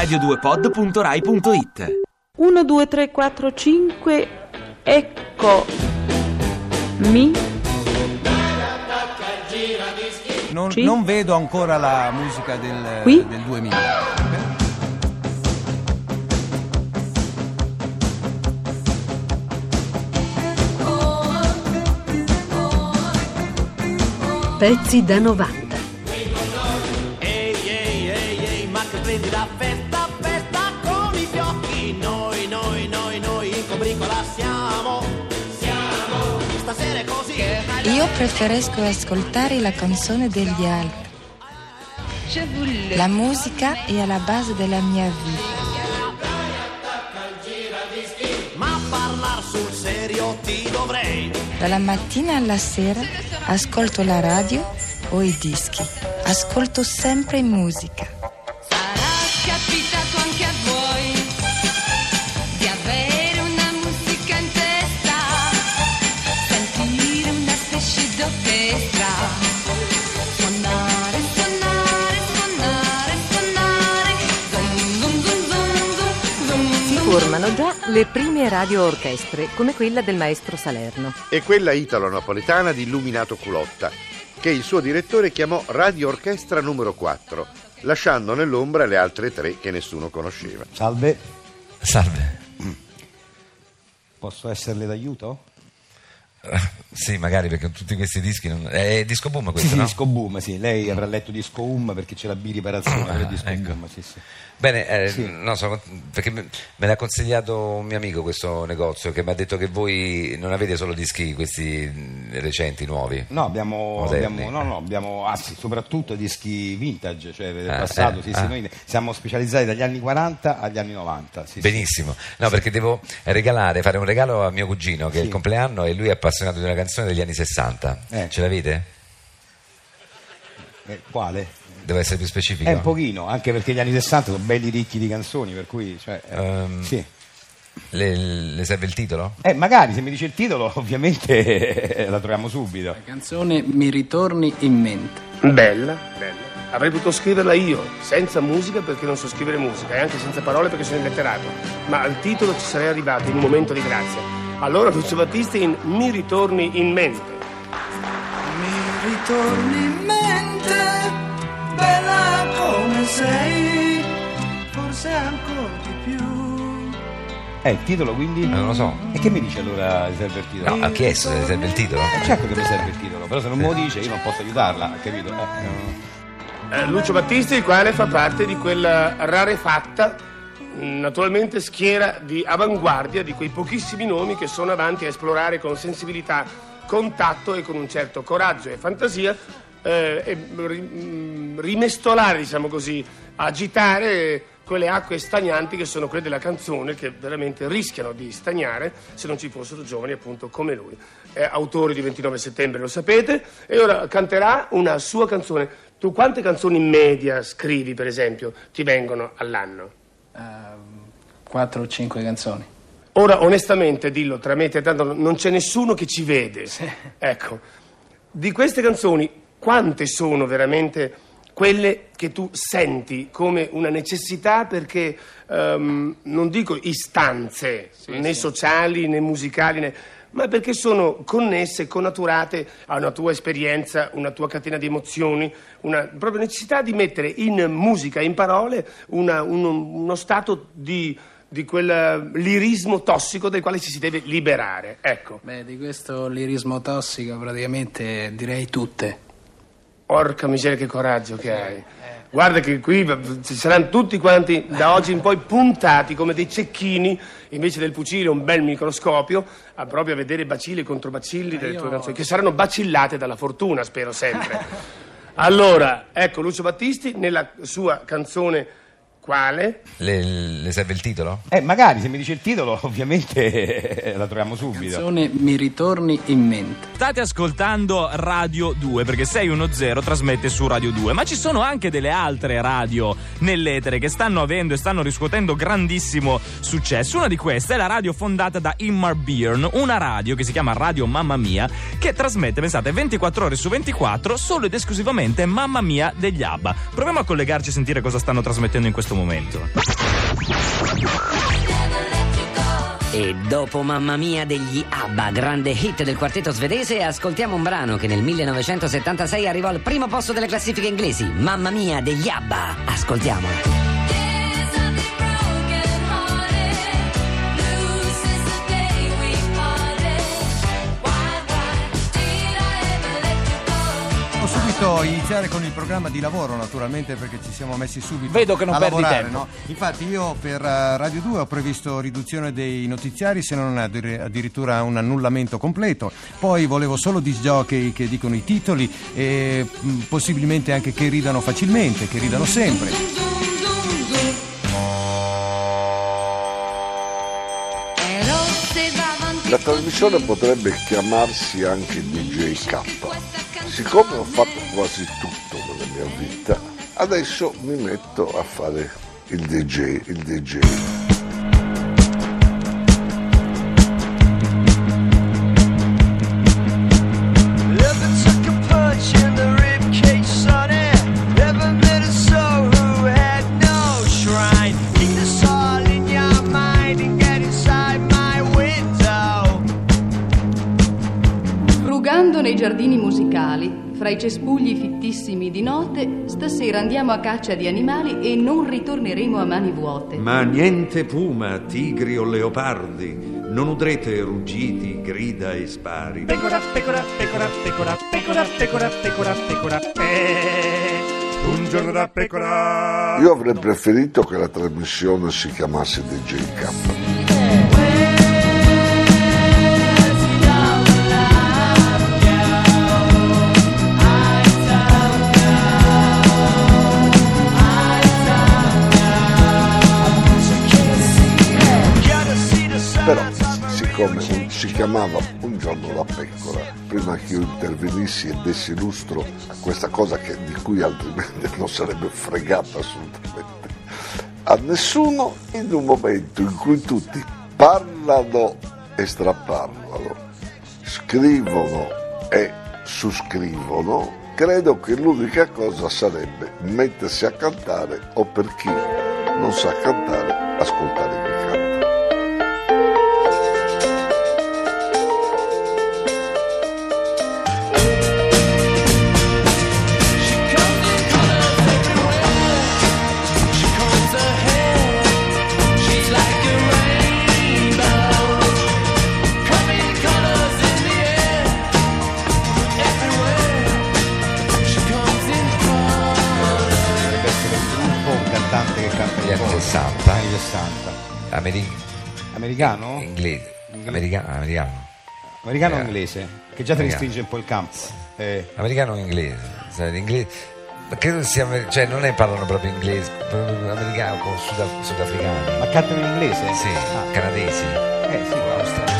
radio2pod.rai.it 1, 2, 3, 4, 5, ecco mi. Non, Sì? non vedo ancora la musica del, Qui? del 2000. Pezzi da 90. Io preferisco ascoltare la canzone degli altri. La musica è alla base della mia vita. Ma parlar sul serio ti dovrei. Dalla mattina alla sera ascolto la radio o i dischi. Ascolto sempre musica. Le prime radio orchestre, come quella del maestro Salerno. e quella italo-napoletana di Illuminato Culotta, che il suo direttore chiamò Radio Orchestra numero 4, lasciando nell'ombra le altre tre che nessuno conosceva. Salve, Salve. posso esserle d'aiuto? Sì, magari perché tutti questi dischi. Non... È disco boom questo, sì, no? disco boom, sì. Lei avrà letto disco boom perché c'è la biriparazione Ah, del disco ecco. boom, sì, sì. Bene, eh, Sì. no, sono perché me l'ha consigliato un mio amico questo negozio che mi ha detto che voi non avete solo dischi questi recenti, nuovi. No, abbiamo, abbiamo, no, no, abbiamo sì, soprattutto dischi vintage, cioè del Ah, passato. eh, sì, ah. sì, noi siamo specializzati dagli anni 40 agli anni 90. Sì, sì. Benissimo, no perché devo regalare, fare un regalo a mio cugino che è il compleanno e lui è appassionato di una canzone degli anni 60. Eh. Ce l'avete? Eh, quale? Deve essere più specifico? È un pochino, anche perché gli anni 60 sono belli ricchi di canzoni, per cui... Cioè, eh, Ehm, sì. le, le serve il titolo? Eh, magari se mi dice il titolo, ovviamente la troviamo subito. La canzone mi ritorni in mente. Bella, bella. Avrei potuto scriverla io, senza musica perché non so scrivere musica e anche senza parole perché sono illetterato. Ma al titolo ci sarei arrivato in un momento di grazia. Allora Lucio Battisti in Mi ritorni in mente. Mi ritorni in mente, bella come sei, forse ancora di più. Eh, il titolo quindi? Eh, non lo so. E che mi dice allora se serve il titolo? No, ha chiesto se serve il titolo? Eh, certo che mi serve il titolo, però se non me lo dice io non posso aiutarla, capito? Eh, no. Eh, Lucio Battisti, il quale fa parte di quella rarefatta, naturalmente schiera di avanguardia di quei pochissimi nomi che sono avanti a esplorare con sensibilità, contatto e con un certo coraggio e fantasia eh, e mh, rimestolare, diciamo così, agitare quelle acque stagnanti che sono quelle della canzone che veramente rischiano di stagnare se non ci fossero giovani appunto come lui. È autore di 29 settembre, lo sapete, e ora canterà una sua canzone. Tu quante canzoni in media scrivi, per esempio, ti vengono all'anno? Quattro o cinque canzoni. Ora, onestamente, dillo tra me e te, tanto non c'è nessuno che ci vede. Ecco, di queste canzoni, quante sono veramente quelle che tu senti come una necessità perché, ehm, non dico istanze, né sociali né musicali, né- ma perché sono connesse, connaturate a una tua esperienza, una tua catena di emozioni, una proprio necessità di mettere in musica, in parole, una- uno, uno stato di, di quel lirismo tossico del quale ci si deve liberare. Ecco. Beh, di questo lirismo tossico praticamente direi tutte. Porca miseria, che coraggio che hai. Guarda che qui ci saranno tutti quanti da oggi in poi puntati come dei cecchini, invece del fucile un bel microscopio, a proprio a vedere bacilli e controbacilli delle tue canzoni, che saranno bacillate dalla fortuna, spero sempre. Allora, ecco Lucio Battisti nella sua canzone quale? Le, le serve il titolo? Eh, magari se mi dice il titolo, ovviamente la troviamo La subito. canzone mi ritorni in mente. State ascoltando Radio 2 perché 610 trasmette su Radio 2, ma ci sono anche delle altre radio nell'etere che stanno avendo e stanno riscuotendo grandissimo successo. Una di queste è la radio fondata da Immar Byrne, una radio che si chiama Radio Mamma Mia, che trasmette, pensate, 24 ore su 24 solo ed esclusivamente Mamma Mia degli ABBA. Proviamo a collegarci e sentire cosa stanno trasmettendo in questo momento. Momento. E dopo Mamma Mia degli ABBA, grande hit del quartetto svedese, ascoltiamo un brano che nel 1976 arrivò al primo posto delle classifiche inglesi. Mamma Mia degli ABBA. Ascoltiamo. Subito iniziare con il programma di lavoro, naturalmente, perché ci siamo messi subito Vedo che non a perdi lavorare, tempo. no? Infatti, io per eh, Radio 2 ho previsto riduzione dei notiziari, se non addir- addirittura un annullamento completo. Poi volevo solo disc jockey che dicono i titoli e mh, possibilmente anche che ridano facilmente, che ridano sempre. La trasmissione potrebbe chiamarsi anche DJ K. Siccome ho fatto quasi tutto nella mia vita, adesso mi metto a fare il DJ, il DJ. Musicali, fra i cespugli fittissimi di note, stasera andiamo a caccia di animali e non ritorneremo a mani vuote. Ma niente puma, tigri o leopardi, non udrete ruggiti, grida e spari. Pecora, pecora, pecora, pecora, pecora, pecora, pecora, pecora, pe. Un giorno da pecora. Io avrei preferito che la trasmissione si chiamasse DJ siccome si chiamava Un giorno da pecora, prima che io intervenissi e dessi lustro a questa cosa che- di cui altrimenti non sarebbe fregato assolutamente a nessuno, in un momento in cui tutti parlano e straparlano, scrivono e suscrivono, credo che l'unica cosa sarebbe mettersi a cantare o per chi non sa cantare, ascoltare Americano? Inglese. Americano. Americano. Americano o Eh, inglese? Che già te americano. restringe un po' il campo. Eh, Americano o inglese? Sai, l'inglese- Ma credo sia, amer- cioè non è parlano proprio inglese, proprio americano con suda- sudafricani. Ma cantano in inglese? Sì, canadesi. Eh sì, She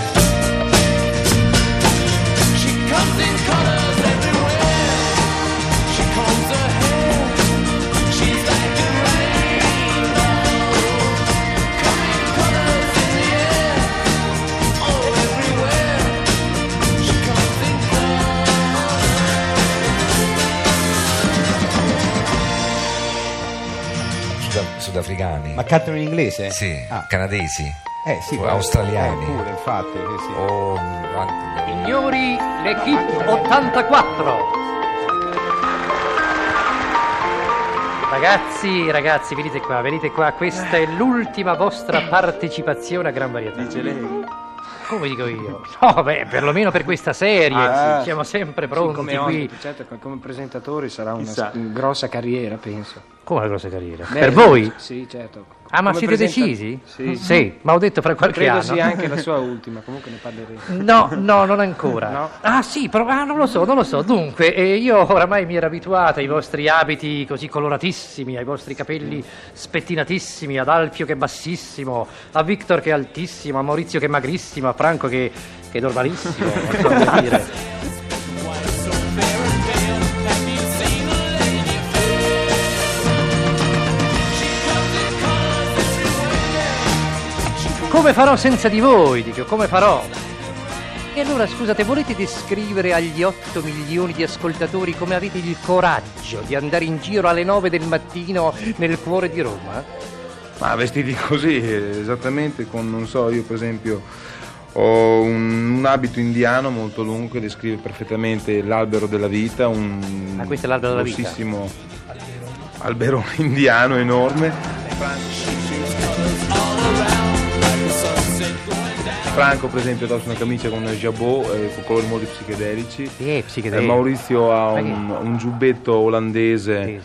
sudafricani. Ma cantano in inglese? Sì, Ah. canadesi. Eh sì, O australiani. Eh, pure, infatti, sì, sì. O anche- Signori, l'Equipe 84. Ragazzi, ragazzi, venite qua, venite qua. Questa è l'ultima vostra partecipazione a Gran Varietà. Dice lei? Come dico io? No, beh, perlomeno per questa serie. Ah, sì. Siamo sempre Sì, pronti come qui. ospiti, certo, co- come presentatori sarà una Chissà. grossa carriera, penso. Come una grossa carriera? Beh, per voi? Sì, certo. Ah, ma Come siete presenta- decisi? Sì. ma ho detto fra qualche Credo anno. sia anche la sua ultima, comunque ne parleremo. No, no, non ancora. No? Ah sì, però ah, non lo so, non lo so. Dunque, eh, io oramai mi ero abituato ai vostri abiti così coloratissimi, ai vostri capelli spettinatissimi, ad Alfio che è bassissimo, a Victor che è altissimo, a Maurizio che è magrissimo, a Franco che, che è normalissimo, non so come dire. Come farò senza di voi? Dico, come farò? E allora scusate, volete descrivere agli 8 milioni di ascoltatori come avete il coraggio di andare in giro alle 9 del mattino nel cuore di Roma? Ma vestiti così, esattamente con, non so, io per esempio ho un, un abito indiano molto lungo che descrive perfettamente l'albero della vita, un Ah, questo è l'albero della vita? grossissimo albero indiano enorme. Franco per esempio indossa una camicia con una jabot eh, con colori molto psichedelici. Eh, psichedelici. Eh, Maurizio ha un, un giubbetto olandese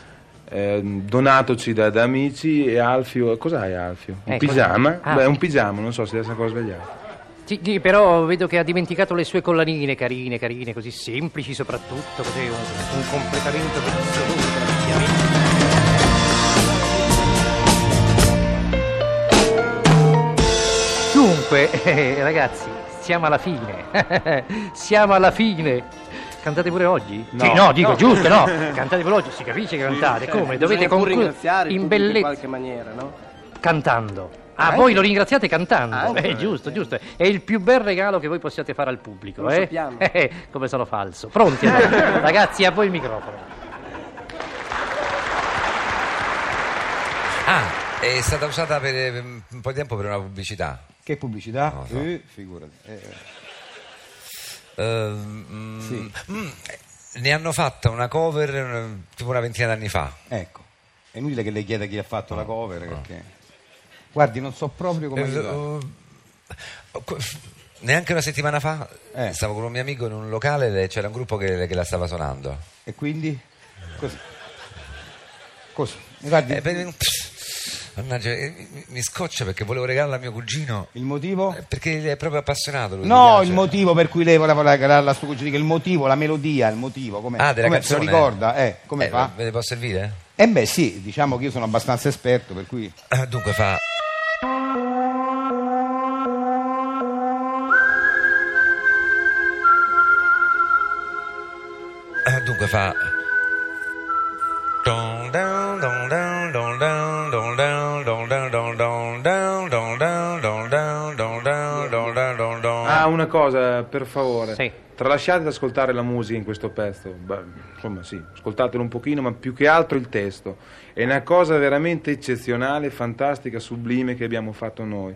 eh, donatoci da, da amici e Alfio, cos'hai Alfio? Un Eh, pigiama? cosa- ah, Beh, sì. un pigiama, non so se adesso ancora svegliato. Sì, sì, però vedo che ha dimenticato le sue collanine carine, carine, così semplici soprattutto, così un, un completamento assoluto dell'abbigliamento. Dunque, eh, ragazzi, siamo alla fine. siamo alla fine. Cantate pure oggi? No. Sì, no, dico No. giusto, no. Cantate pure oggi, si capisce che cantate. Come? Dovete Bisogna pure concludere in pubblico in bellezza. qualche maniera, no? Cantando. Ah, Anche. voi lo ringraziate cantando. Anche. Eh, giusto, giusto. È il più bel regalo che voi possiate fare al pubblico, Lo eh? sappiamo. Eh, come sono falso. Pronti? allora? Ragazzi, a voi il microfono. Ah, è stata usata per eh, un po' di tempo per una pubblicità. Che pubblicità? So. Eh, figurati. Eh, mm, Sì. mm, ne hanno fatta una cover eh, tipo una ventina d'anni fa. ecco, è inutile che le chieda chi ha fatto la cover perché... Guardi, non so proprio come... Qu- neanche una settimana fa Eh. stavo con un mio amico in un locale e c'era un gruppo che, che la stava suonando. E quindi? Così. Così. Guardi, Eh, per- Mannaggia, eh, mi, scoccia perché volevo regalarla a mio cugino. il motivo? Eh, Perché è proprio appassionato. Lui, No, il motivo per cui lei voleva regalarla a suo cugino, che il motivo, la melodia, il motivo, come, Ah, della come se lo canzone? ricorda? Eh, come Eh, fa? Ve ne posso servire? Eh beh sì, diciamo che io sono abbastanza esperto, per cui... Eh, Dunque fa. Eh, Dunque fa. Ah, una cosa, per favore. Sì. Tralasciate ad ascoltare la musica in questo pezzo. Beh, insomma, sì, ascoltatelo un pochino, ma più che altro il testo. È una cosa veramente eccezionale, fantastica, sublime che abbiamo fatto noi.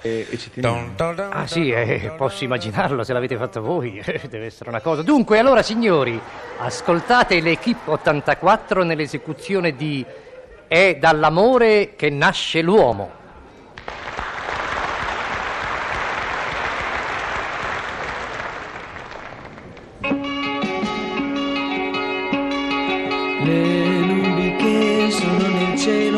E, ci cittadino. Ah sì, eh, posso immaginarlo, se l'avete fatto voi, deve essere una cosa. Dunque, allora signori, ascoltate l'Equipe 84 nell'esecuzione di È dall'amore che nasce l'uomo. Yeah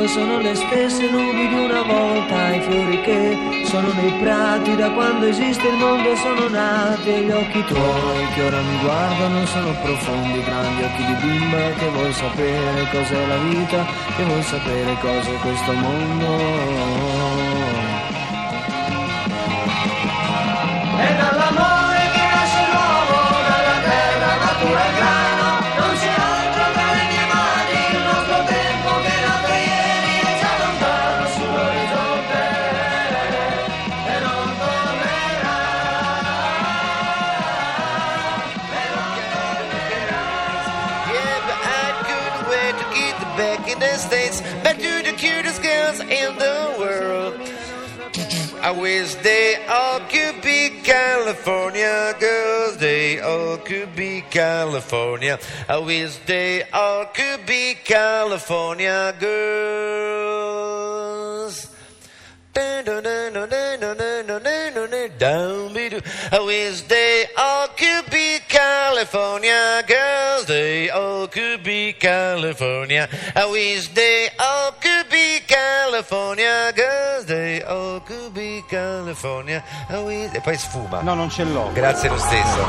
sono le stesse nubi di una volta, i fiori che sono nei prati da quando esiste il mondo sono nati e gli occhi tuoi che ora mi guardano sono profondi, grandi occhi di bimba che vuoi sapere cos'è la vita, che vuoi sapere cos'è questo mondo. in the States. But to the cutest girls in the world. I wish they all could be California girls. They all could be California. I wish they all could be California girls. I wish they all could be California girls. They all could be California. I wish they all could be California girls. They all could be California. I wish... E poi sfuma. No, non ce l'ho. Grazie lo stesso.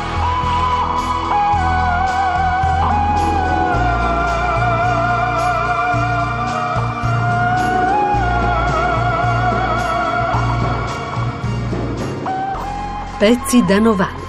Pezzi da 90.